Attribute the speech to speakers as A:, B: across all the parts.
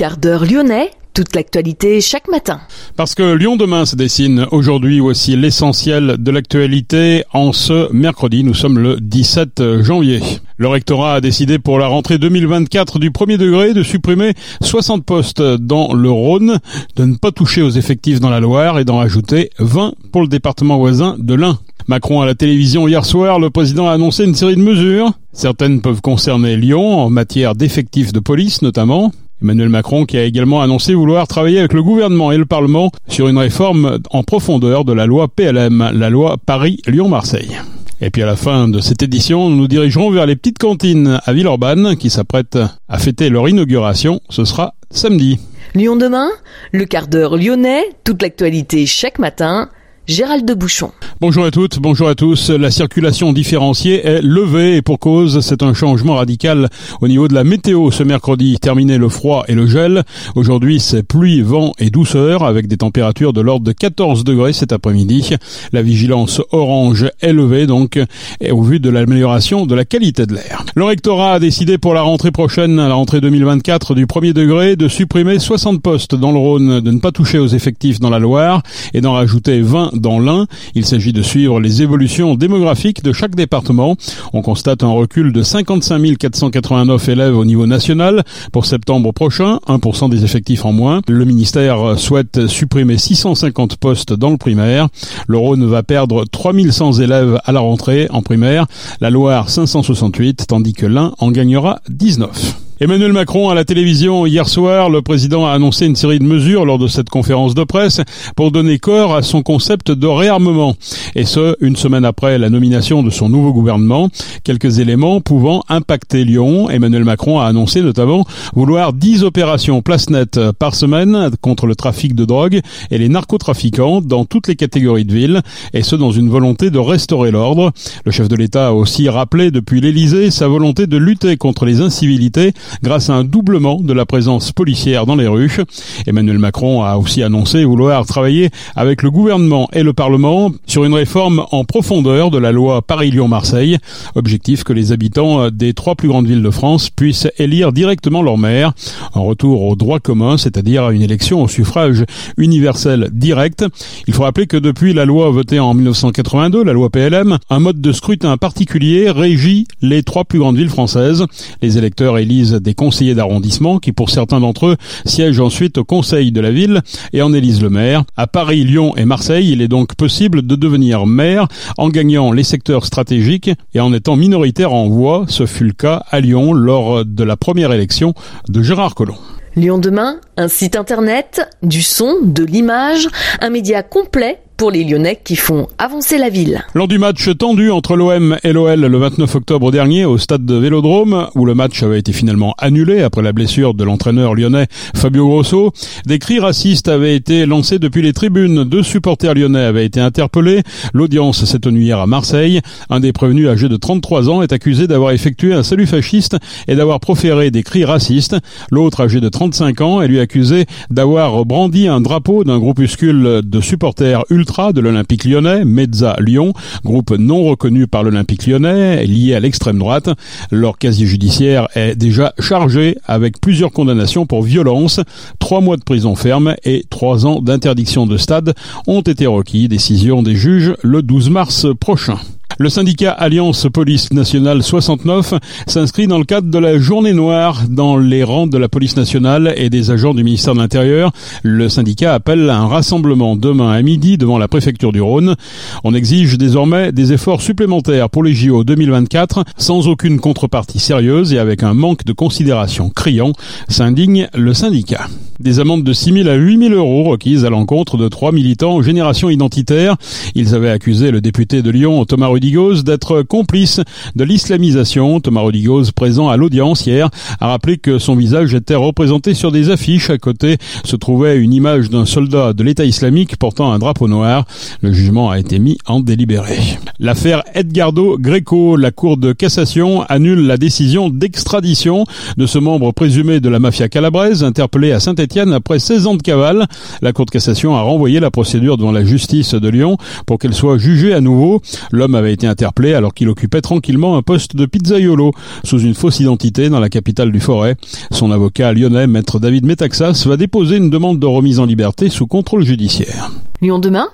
A: Quart d'heure lyonnais, toute l'actualité chaque matin.
B: Parce que Lyon demain se dessine aujourd'hui aussi l'essentiel de l'actualité en ce mercredi. Nous sommes le 17 janvier. Le rectorat a décidé pour la rentrée 2024 du premier degré de supprimer 60 postes dans le Rhône, de ne pas toucher aux effectifs dans la Loire et d'en rajouter 20 pour le département voisin de l'Ain. Macron à la télévision hier soir, le président a annoncé une série de mesures. Certaines peuvent concerner Lyon en matière d'effectifs de police notamment. Emmanuel Macron qui a également annoncé vouloir travailler avec le gouvernement et le Parlement sur une réforme en profondeur de la loi PLM, la loi Paris-Lyon-Marseille. Et puis à la fin de cette édition, nous nous dirigerons vers les petites cantines à Villeurbanne qui s'apprêtent à fêter leur inauguration. Ce sera samedi.
A: Lyon demain, le quart d'heure lyonnais, toute l'actualité chaque matin Gérald de Bouchon.
B: Bonjour à toutes, bonjour à tous. La circulation différenciée est levée et pour cause, c'est un changement radical au niveau de la météo ce mercredi. Terminé le froid et le gel. Aujourd'hui, c'est pluie, vent et douceur avec des températures de l'ordre de 14 degrés cet après-midi. La vigilance orange est levée donc et au vu de l'amélioration de la qualité de l'air. Le rectorat a décidé pour la rentrée prochaine, la rentrée 2024 du premier degré, de supprimer 60 postes dans le Rhône, de ne pas toucher aux effectifs dans la Loire et d'en rajouter 20 dans l'Ain. Il s'agit de suivre les évolutions démographiques de chaque département. On constate un recul de 55 489 élèves au niveau national pour septembre prochain, 1% des effectifs en moins. Le ministère souhaite supprimer 650 postes dans le primaire. Le Rhône va perdre 3100 élèves à la rentrée en primaire, la Loire 568, tandis que l'Ain en gagnera 19. Emmanuel Macron à la télévision hier soir, le président a annoncé une série de mesures lors de cette conférence de presse pour donner corps à son concept de réarmement. Et ce, une semaine après la nomination de son nouveau gouvernement. Quelques éléments pouvant impacter Lyon. Emmanuel Macron a annoncé notamment vouloir 10 opérations place nette par semaine contre le trafic de drogue et les narcotrafiquants dans toutes les catégories de villes. Et ce, dans une volonté de restaurer l'ordre. Le chef de l'État a aussi rappelé depuis l'Élysée sa volonté de lutter contre les incivilités grâce à un doublement de la présence policière dans les rues. Emmanuel Macron a aussi annoncé vouloir travailler avec le gouvernement et le Parlement sur une réforme en profondeur de la loi Paris-Lyon-Marseille. Objectif que les habitants des trois plus grandes villes de France puissent élire directement leur maire. En retour au droit commun, c'est-à-dire à une élection au suffrage universel direct. Il faut rappeler que depuis la loi votée en 1982, la loi PLM, un mode de scrutin particulier régit les trois plus grandes villes françaises. Les électeurs élisent des conseillers d'arrondissement qui, pour certains d'entre eux, siègent ensuite au conseil de la ville et en élisent le maire. À Paris, Lyon et Marseille, il est donc possible de devenir maire en gagnant les secteurs stratégiques et en étant minoritaire en voix. Ce fut le cas à Lyon lors de la première élection de Gérard Collomb.
A: Lyon demain, un site internet, du son, de l'image, un média complet pour les Lyonnais qui font avancer la ville.
B: Lors du match tendu entre l'OM et l'OL le 29 octobre dernier au stade de Vélodrome, où le match avait été finalement annulé après la blessure de l'entraîneur lyonnais Fabio Grosso, des cris racistes avaient été lancés depuis les tribunes. Deux supporters lyonnais avaient été interpellés. L'audience s'est tenue hier à Marseille. Un des prévenus âgé de 33 ans est accusé d'avoir effectué un salut fasciste et d'avoir proféré des cris racistes. L'autre âgé de 35 ans est lui accusé d'avoir brandi un drapeau d'un groupuscule de supporters ultra de l'Olympique lyonnais, Mezza Lyon, groupe non reconnu par l'Olympique lyonnais, lié à l'extrême droite. Leur casier judiciaire est déjà chargé avec plusieurs condamnations pour violence. Trois mois de prison ferme et trois ans d'interdiction de stade ont été requis. Décision des juges le 12 mars prochain. Le syndicat Alliance Police Nationale 69 s'inscrit dans le cadre de la journée noire dans les rangs de la police nationale et des agents du ministère de l'Intérieur. Le syndicat appelle à un rassemblement demain à midi devant la préfecture du Rhône. On exige désormais des efforts supplémentaires pour les JO 2024 sans aucune contrepartie sérieuse et avec un manque de considération criant, s'indigne le syndicat. Des amendes de 6 000 à 8 000 euros requises à l'encontre de trois militants génération identitaire. Ils avaient accusé le député de Lyon, Thomas Rudy d'être complice de l'islamisation. Thomas Rodigoz, présent à l'audience hier, a rappelé que son visage était représenté sur des affiches. À côté se trouvait une image d'un soldat de l'État islamique portant un drapeau noir. Le jugement a été mis en délibéré. L'affaire Edgardo Greco, la Cour de cassation annule la décision d'extradition de ce membre présumé de la mafia calabraise interpellé à Saint-Étienne Après 16 ans de cavale. La Cour de cassation a renvoyé la procédure devant la justice de Lyon pour qu'elle soit jugée à nouveau. L'homme avait été interpellé alors qu'il occupait tranquillement un poste de pizzaiolo sous une fausse identité dans la capitale du Forêt. Son avocat lyonnais, maître David Metaxas, va déposer une demande de remise en liberté sous contrôle judiciaire.
A: Lyon demain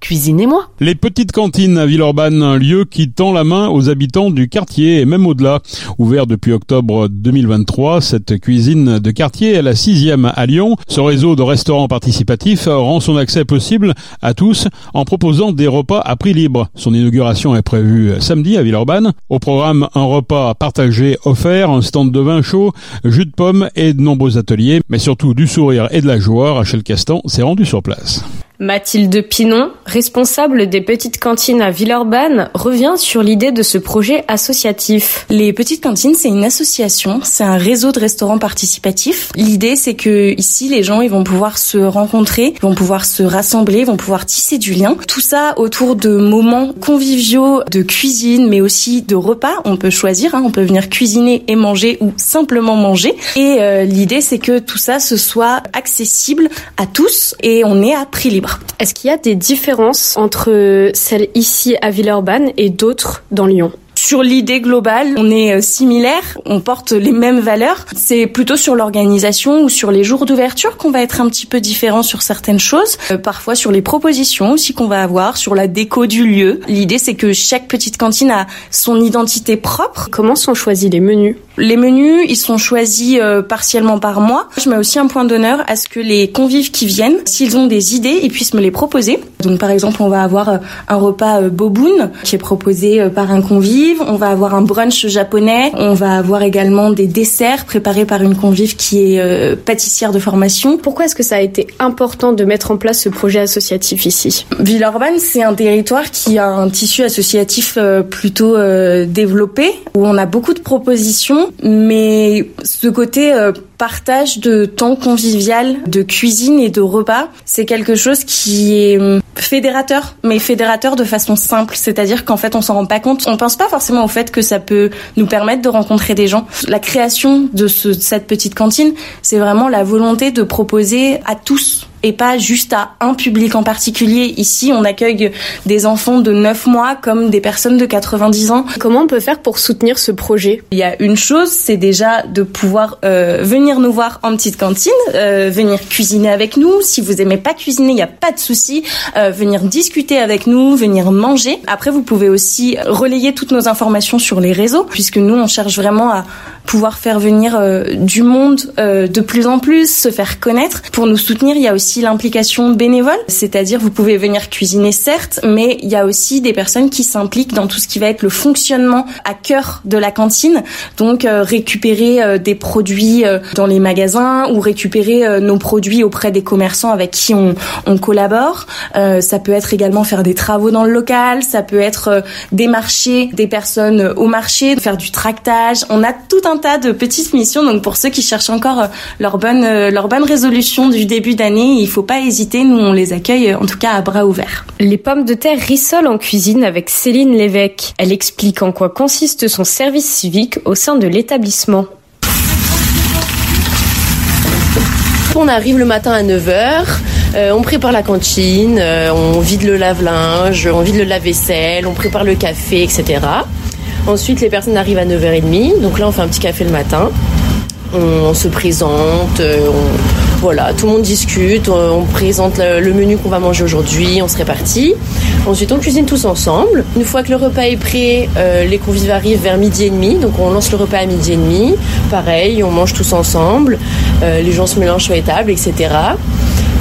A: Cuisinez-moi.
B: Les petites cantines à Villeurbanne, un lieu qui tend la main aux habitants du quartier et même au-delà. Ouvert depuis octobre 2023, cette cuisine de quartier est la sixième à Lyon. Ce réseau de restaurants participatifs rend son accès possible à tous en proposant des repas à prix libre. Son inauguration est prévue samedi à Villeurbanne. Au programme, un repas partagé offert, un stand de vin chaud, jus de pommes et de nombreux ateliers, mais surtout du sourire et de la joie. Rachel Castan s'est rendue sur place.
C: Mathilde Pinon, responsable des petites cantines à Villeurbanne, revient sur l'idée de ce projet associatif.
D: Les petites cantines, c'est une association, c'est un réseau de restaurants participatifs. L'idée, c'est que ici, les gens, ils vont pouvoir se rencontrer, vont pouvoir se rassembler, vont pouvoir tisser du lien. Tout ça autour de moments conviviaux, de cuisine, mais aussi de repas. On peut choisir, hein, on peut venir cuisiner et manger ou simplement manger. Et euh, l'idée, c'est que tout ça, ce soit accessible à tous et on est à prix libre.
C: Est-ce qu'il y a des différences entre celles ici à Villeurbanne et d'autres dans Lyon?
D: Sur l'idée globale, on est euh, similaire, on porte les mêmes valeurs. C'est plutôt sur l'organisation ou sur les jours d'ouverture qu'on va être un petit peu différent sur certaines choses. Euh, parfois sur les propositions aussi qu'on va avoir, sur la déco du lieu. L'idée c'est que chaque petite cantine a son identité propre.
C: Comment sont choisis les menus?
D: Les menus, ils sont choisis euh, partiellement par moi. Je mets aussi un point d'honneur à ce que les convives qui viennent, s'ils ont des idées, ils puissent me les proposer. Donc par exemple, on va avoir un repas boboon qui est proposé par un convive on va avoir un brunch japonais, on va avoir également des desserts préparés par une convive qui est euh, pâtissière de formation.
C: Pourquoi est-ce que ça a été important de mettre en place ce projet associatif ici?
D: Villeurbanne, c'est un territoire qui a un tissu associatif euh, plutôt euh, développé, où on a beaucoup de propositions, mais ce côté partage de temps convivial, de cuisine et de repas, c'est quelque chose qui est hum, fédérateur, mais fédérateur de façon simple, c'est-à-dire qu'en fait on s'en rend pas compte, on pense pas forcément au fait que ça peut nous permettre de rencontrer des gens. La création de ce, cette petite cantine, c'est vraiment la volonté de proposer à tous et pas juste à un public en particulier. Ici, on accueille des enfants de 9 mois comme des personnes de 90 ans.
C: Comment on peut faire pour soutenir ce projet?
D: Il y a une chose, c'est déjà de pouvoir euh, venir nous voir en petite cantine, euh, venir cuisiner avec nous. Si vous aimez pas cuisiner, il n'y a pas de souci. Euh, venir discuter avec nous, venir manger. Après, vous pouvez aussi relayer toutes nos informations sur les réseaux, puisque nous, on cherche vraiment à pouvoir faire venir du monde de plus en plus, se faire connaître. Pour nous soutenir, il y a aussi l'implication bénévole, c'est-à-dire vous pouvez venir cuisiner certes, mais il y a aussi des personnes qui s'impliquent dans tout ce qui va être le fonctionnement à cœur de la cantine, donc euh, récupérer euh, des produits euh, dans les magasins ou récupérer nos produits auprès des commerçants avec qui on, on collabore. ça peut être également faire des travaux dans le local, ça peut être démarcher des personnes au marché, faire du tractage. On a tout un tas de petites missions, donc pour ceux qui cherchent encore leur bonne leur bonne résolution du début d'année, il faut pas hésiter, nous on les accueille en tout cas à bras ouverts.
C: Les pommes de terre rissolent en cuisine avec Céline Lévesque. Elle explique en quoi consiste son service civique au sein de l'établissement.
E: On arrive le matin à 9h, euh, on prépare la cantine, euh, on vide le lave-linge, on vide le lave-vaisselle, on prépare le café, etc. Ensuite, les personnes arrivent à 9h30, donc là on fait un petit café le matin, on, se présente, euh, voilà, tout le monde discute, on présente le menu qu'on va manger aujourd'hui, on se répartit. Ensuite, on cuisine tous ensemble. Une fois que le repas est prêt, euh, les convives arrivent vers midi et demi. Donc, on lance le repas à midi et demi. Pareil, on mange tous ensemble. Euh, les gens se mélangent sur les tables, etc.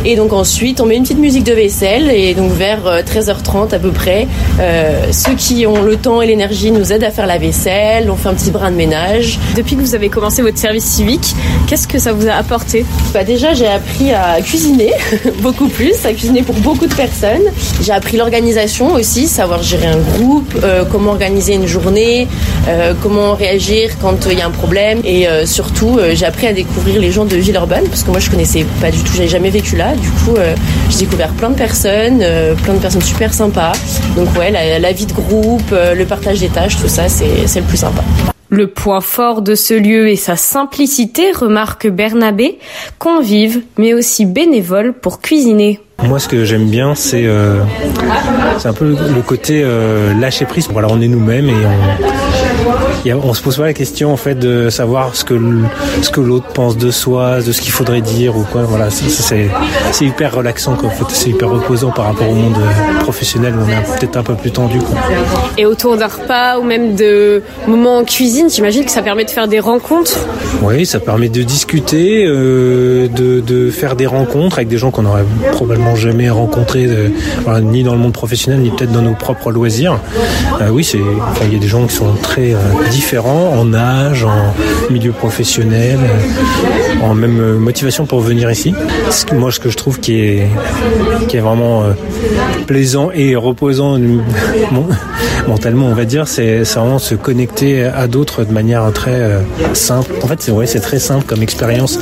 E: Et donc ensuite, on met une petite musique de vaisselle et donc vers 13h30 euh, à peu près, euh, ceux qui ont le temps et l'énergie nous aident à faire la vaisselle, on fait un petit brin de ménage.
C: Depuis que vous avez commencé votre service civique, qu'est-ce que ça vous a apporté?
E: Bah Déjà, j'ai appris à cuisiner, beaucoup plus, à cuisiner pour beaucoup de personnes. J'ai appris l'organisation aussi, savoir gérer un groupe, euh, comment organiser une journée, comment réagir quand il y a un problème. Et surtout, j'ai appris à découvrir les gens de Villeurbanne, parce que moi je connaissais pas du tout, j'avais jamais vécu là. Du coup, euh, j'ai découvert plein de personnes, euh, plein de personnes super sympas. Donc ouais, la, vie de groupe, euh, le partage des tâches, tout ça, c'est le plus sympa.
C: Le point fort de ce lieu est sa simplicité, remarque Bernabé, convive mais aussi bénévole pour cuisiner.
F: Moi, ce que j'aime bien, c'est euh, un peu le côté euh, lâcher prise. Voilà, on est nous-mêmes et on, a- on se pose pas la question en fait de savoir ce que l- ce que l'autre pense de soi, de ce qu'il faudrait dire ou quoi. Voilà, c'est- hyper relaxant. Quoi. En fait, c'est hyper reposant par rapport au monde euh, professionnel où on est peut-être un peu plus tendu. Quoi.
G: Et autour d'un repas ou même de moments en cuisine, j'imagine que ça permet de faire des rencontres.
F: Oui, ça permet de discuter, euh, de, de faire des rencontres avec des gens qu'on n'aurait probablement jamais rencontrés, euh, voilà, ni dans le monde professionnel, ni peut-être dans nos propres loisirs. Euh, oui, c'est, enfin, il y a des gens qui sont très euh, différents en âge, en milieu professionnel, en même motivation pour venir ici. Moi, ce que je trouve qui est, qui est vraiment plaisant et reposant mentalement, on va dire, c'est vraiment se connecter à d'autres de manière très simple. En fait, c'est ouais, c'est très simple comme expérience.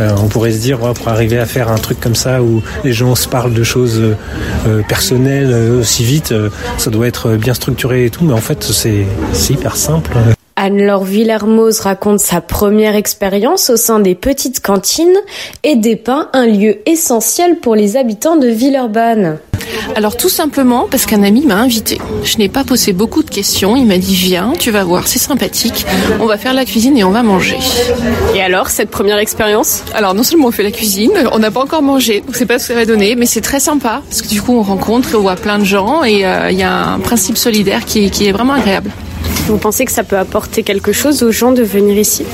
F: On pourrait se dire, pour arriver à faire un truc comme ça où les gens se parlent de choses euh, euh, personnelles euh, aussi vite, ça doit être bien structuré et tout, mais en fait, c'est hyper simple.
C: Anne-Laure Villermoz raconte sa première expérience au sein des petites cantines et dépeint un lieu essentiel pour les habitants de Villeurbanne.
H: Alors tout simplement parce qu'un ami m'a invité. Je n'ai pas posé beaucoup de questions. Il m'a dit viens, tu vas voir, c'est sympathique. On va faire la cuisine et on va manger.
G: Et alors, cette première expérience?
H: Alors non seulement on fait la cuisine, on n'a pas encore mangé, donc c'est pas ce que ça va donner, mais c'est très sympa parce que du coup on rencontre, on voit plein de gens et euh, il y a un principe solidaire qui, est- qui est vraiment agréable.
G: Vous pensez que ça peut apporter quelque chose aux gens de venir ici?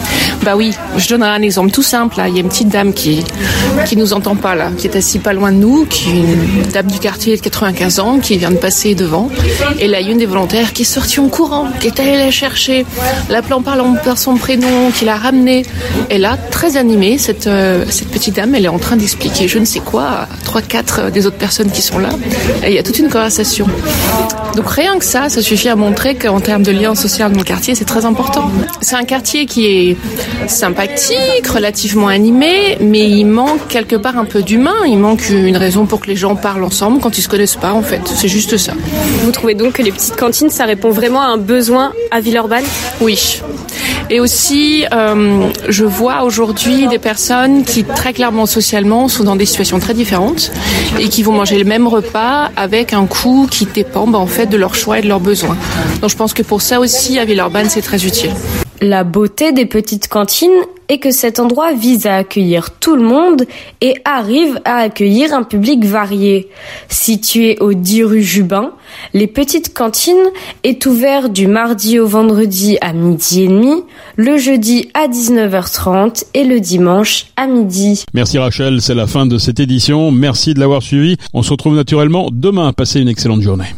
H: Bah oui, je donnerai un exemple tout simple. Il y a une petite dame qui qui nous entend pas là, qui est assise pas loin de nous, qui est une dame du quartier de 95 ans, qui vient de passer devant. Et là, il y a une des volontaires qui est sortie en courant, qui est allée la chercher, l'appelant par, par son prénom, qui l'a ramenée. Et là, très animée, cette euh, cette petite dame, elle est en train d'expliquer je ne sais quoi trois quatre des autres personnes qui sont là. Et il y a toute une conversation. Donc rien que ça, ça suffit à montrer qu'en termes de lien social dans le quartier, c'est très important. C'est un quartier qui est sympathique, relativement animé, mais il manque quelque part un peu d'humain. Il manque une raison pour que les gens parlent ensemble quand ils se connaissent pas, en fait. C'est juste ça.
G: Vous trouvez donc que les petites cantines, ça répond vraiment à un besoin à Villeurbanne?
H: Oui. Et aussi, euh, je vois aujourd'hui des personnes qui, très clairement socialement, sont dans des situations très différentes et qui vont manger le même repas avec un coût qui dépend bah, en fait de leurs choix et de leurs besoins. Donc je pense que pour ça aussi, à Villeurbanne, c'est très utile.
C: La beauté des petites cantines est que cet endroit vise à accueillir tout le monde et arrive à accueillir un public varié. Situé au 10 rue Jubin, les petites cantines est ouvert du mardi au vendredi à midi et demi, le jeudi à 19h30 et le dimanche à midi.
B: Merci Rachel, c'est la fin de cette édition. Merci de l'avoir suivi. On se retrouve naturellement demain. Passez une excellente journée.